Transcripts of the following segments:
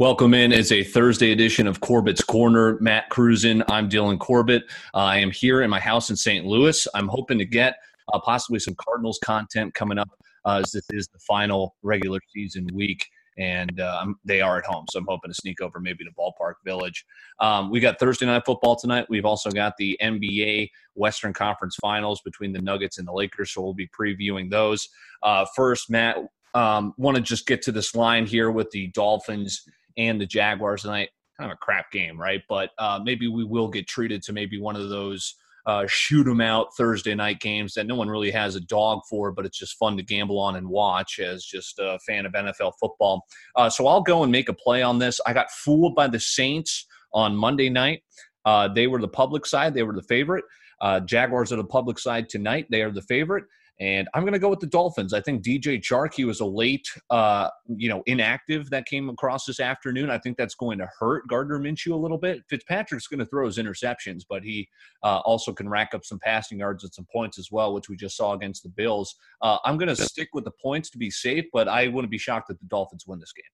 Welcome in. It's a Thursday edition of Corbett's Corner. Matt Cruzen. I'm Dylan Corbett. Uh, I am here in my house in St. Louis. I'm hoping to get uh, possibly some Cardinals content coming up uh, as this is the final regular season week. And uh, they are at home, so I'm hoping to sneak over maybe to Ballpark Village. Um, we got Thursday night football tonight. We've also got the NBA Western Conference Finals between the Nuggets and the Lakers, so we'll be previewing those. Uh, first, Matt, um, want to just get to this line here with the Dolphins and the Jaguars tonight. Kind of a crap game, right? But uh, maybe we will get treated to maybe one of those uh, shoot 'em out Thursday night games that no one really has a dog for, but it's just fun to gamble on and watch as just a fan of NFL football. Uh, so I'll go and make a play on this. I got fooled by the Saints on Monday night. Uh, they were the public side; they were the favorite. Uh, Jaguars are the public side tonight; they are the favorite. And I'm going to go with the Dolphins. I think DJ Chark, he was a late, uh, you know, inactive that came across this afternoon. I think that's going to hurt Gardner Minshew a little bit. Fitzpatrick's going to throw his interceptions, but he uh, also can rack up some passing yards and some points as well, which we just saw against the Bills. Uh, I'm going to stick with the points to be safe, but I wouldn't be shocked that the Dolphins win this game.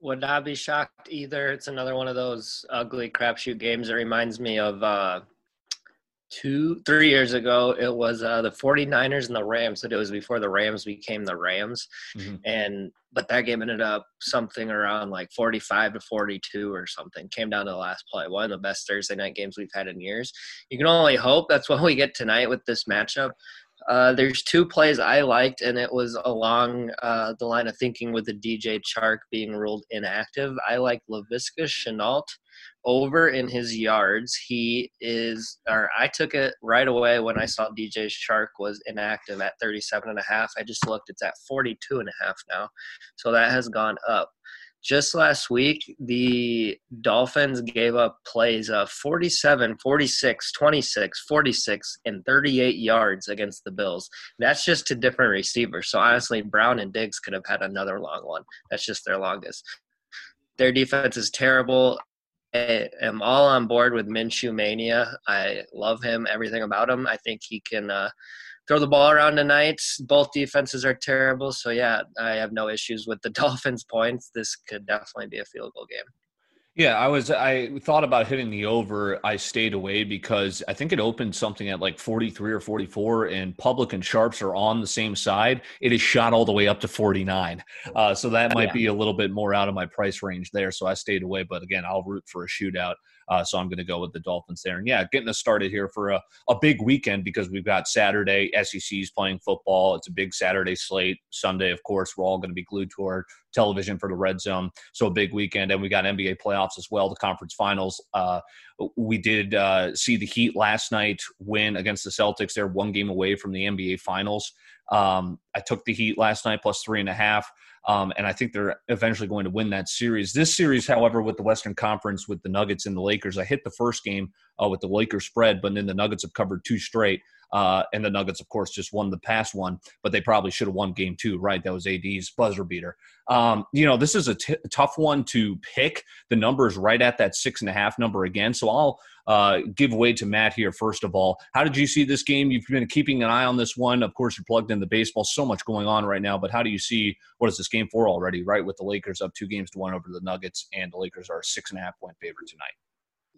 Would not be shocked either. It's another one of those ugly crapshoot games. It reminds me of uh, two three years ago it was uh, the 49ers and the rams but it was before the rams became the rams. Mm-hmm. and but that game ended up something around like 45 to 42 or something came down to the last play one of the best thursday night games we've had in years. You can only hope that's what we get tonight with this matchup uh, there's two plays I liked, and it was along uh, the line of thinking with the DJ Chark being ruled inactive. I like Laviska Shenault over in his yards. He is, or I took it right away when I saw DJ Chark was inactive at 37 and a half. I just looked, it's at 42 and a half now. So that has gone up. Just last week, the Dolphins gave up plays of 47, 46, 26, 46, and 38 yards against the Bills. That's just to different receivers. So honestly, Brown and Diggs could have had another long one. That's just their longest. Their defense is terrible. I am all on board with Minshew mania. I love him, everything about him. I think he can uh, throw the ball around tonight. Both defenses are terrible, so yeah, I have no issues with the Dolphins' points. This could definitely be a field goal game. Yeah, I was. I thought about hitting the over. I stayed away because I think it opened something at like 43 or 44, and public and sharps are on the same side. It is shot all the way up to 49. Uh, so that might yeah. be a little bit more out of my price range there. So I stayed away. But again, I'll root for a shootout. Uh, so I'm going to go with the Dolphins there. And yeah, getting us started here for a, a big weekend because we've got Saturday, SEC's playing football. It's a big Saturday slate. Sunday, of course, we're all going to be glued to our television for the red zone. So a big weekend. And we got NBA playoffs as well, the conference finals. Uh, we did uh, see the Heat last night win against the Celtics. They're one game away from the NBA finals. Um, I took the Heat last night plus three and a half. Um, and I think they're eventually going to win that series. This series, however, with the Western Conference, with the Nuggets and the Lakers, I hit the first game uh, with the Lakers spread, but then the Nuggets have covered two straight. Uh, and the Nuggets, of course, just won the past one, but they probably should have won game two, right? That was AD's buzzer beater. Um, you know, this is a, t- tough one to pick. The number is right at that six and a half number again. So I'll uh, give way to Matt here, first of all. How did you see this game? You've been keeping an eye on this one. Of course, you're plugged in the baseball. So much going on right now, but how do you see what is this game for already, right? With the Lakers up two games to one over the Nuggets, and the Lakers are a six and a half point favorite tonight.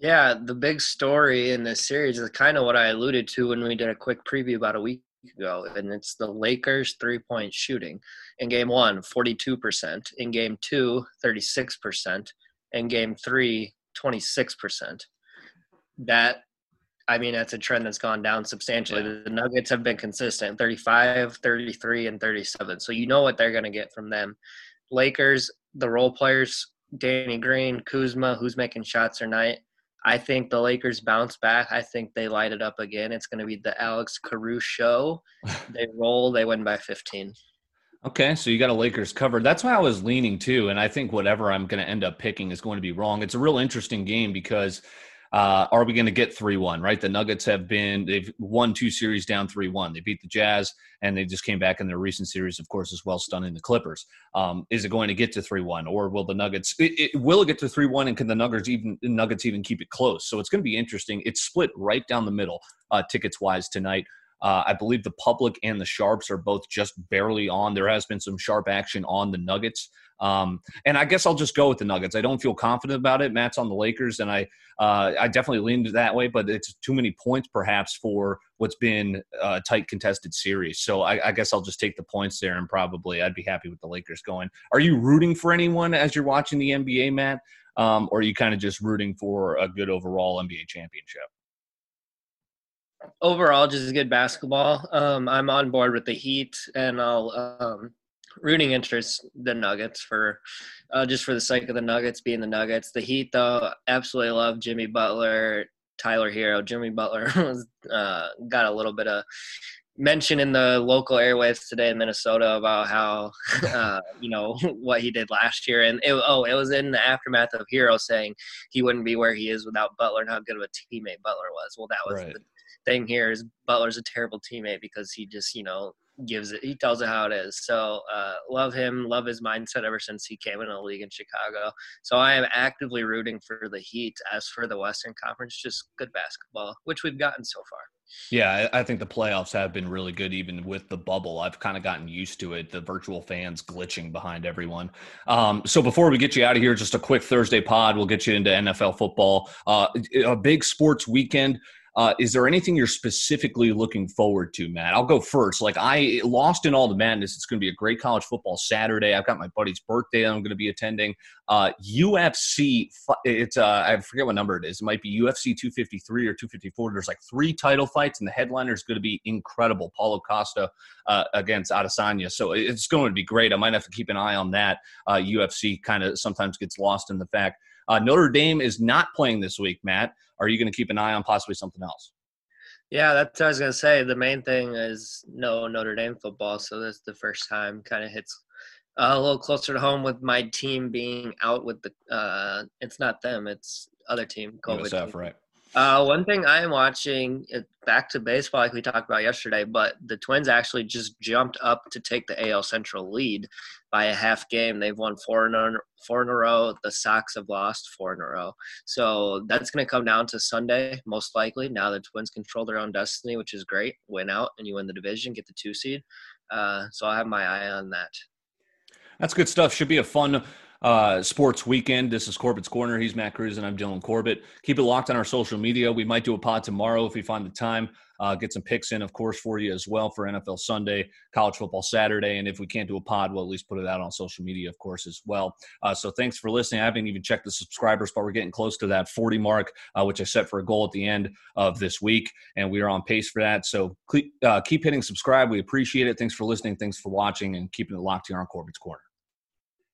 Yeah, the big story in this series is kind of what I alluded to when we did a quick preview about a week ago, and it's the Lakers three point shooting. In game one, 42%. In game two, 36%. In game three, 26%. That, I mean, that's a trend that's gone down substantially. Yeah. The Nuggets have been consistent 35, 33, and 37. So you know what they're going to get from them. Lakers, the role players, Danny Green, Kuzma, who's making shots tonight I think the Lakers bounce back. I think they light it up again. It's going to be the Alex Caruso show. they roll. They win by 15. Okay, so you got a Lakers covered. That's why I was leaning too, and I think whatever I'm going to end up picking is going to be wrong. It's a real interesting game because uh, are we going to get 3 1, right? The Nuggets have been, they've won two series down 3 1. They beat the Jazz, and they just came back in their recent series, of course, as well, stunning the Clippers. Um, is it going to get to 3 1, or will the Nuggets, it, it, will it get to 3 1, and can the Nuggets even, Nuggets even keep it close? So it's going to be interesting. It's split right down the middle, uh, tickets wise, tonight. Uh, I believe the public and the sharps are both just barely on. There has been some sharp action on the Nuggets. Um, and I guess I'll just go with the Nuggets. I don't feel confident about it. Matt's on the Lakers, and I uh, I definitely leaned that way, but it's too many points perhaps for what's been a tight contested series. So I, I guess I'll just take the points there, and probably I'd be happy with the Lakers going. Are you rooting for anyone as you're watching the NBA, Matt? Um, or are you kind of just rooting for a good overall NBA championship? Overall, just good basketball. Um, I'm on board with the Heat, and I'll um, rooting interest the Nuggets for uh, just for the sake of the Nuggets being the Nuggets. The Heat, though, absolutely love Jimmy Butler, Tyler Herro. Jimmy Butler was uh, got a little bit of mention in the local airwaves today in Minnesota about how uh, you know what he did last year, and it, oh, it was in the aftermath of Herro saying he wouldn't be where he is without Butler and how good of a teammate Butler was. Well, that was right. the thing here is Butler's a terrible teammate because he just you know gives it he tells it how it is so uh, love him love his mindset ever since he came into the league in chicago so i am actively rooting for the heat as for the western conference just good basketball which we've gotten so far yeah, I think the playoffs have been really good, even with the bubble. I've kind of gotten used to it, the virtual fans glitching behind everyone. Um, so before we get you out of here, just a quick Thursday pod. We'll get you into NFL football. Uh, a big sports weekend. Uh, is there anything you're specifically looking forward to, Matt? I'll go first. Like I lost in all the madness. It's going to be a great college football Saturday. I've got my buddy's birthday I'm going to be attending. Uh, UFC. It's uh, I forget what number it is. It might be UFC 253 or 254. There's like three title fights, and the headliner is going to be incredible. Paulo Costa uh, against Adesanya. So it's going to be great. I might have to keep an eye on that. UFC uh, kind of sometimes gets lost in the fact uh, Notre Dame is not playing this week, Matt. Are you going to keep an eye on possibly something else? Yeah, that's what I was going to say. The main thing is no Notre Dame football. So that's the first time kind of hits a little closer to home with my team being out with the, uh, it's not them, it's other team. COVID USF, team. right. Uh, one thing I am watching, back to baseball, like we talked about yesterday, but the Twins actually just jumped up to take the AL Central lead by a half game. They've won four in a, four in a row. The Sox have lost four in a row. So that's going to come down to Sunday, most likely. Now the Twins control their own destiny, which is great. Win out and you win the division, get the two seed. Uh, so I have my eye on that. That's good stuff. Should be a fun uh, sports weekend. This is Corbett's Corner. He's Matt Cruz, and I'm Dylan Corbett. Keep it locked on our social media. We might do a pod tomorrow if we find the time. Uh, get some picks in, of course, for you as well for NFL Sunday, college football Saturday. And if we can't do a pod, we'll at least put it out on social media, of course, as well. Uh, so thanks for listening. I haven't even checked the subscribers, but we're getting close to that 40 mark, uh, which I set for a goal at the end of this week. And we are on pace for that. So uh, keep hitting subscribe. We appreciate it. Thanks for listening. Thanks for watching and keeping it locked here on Corbett's Corner.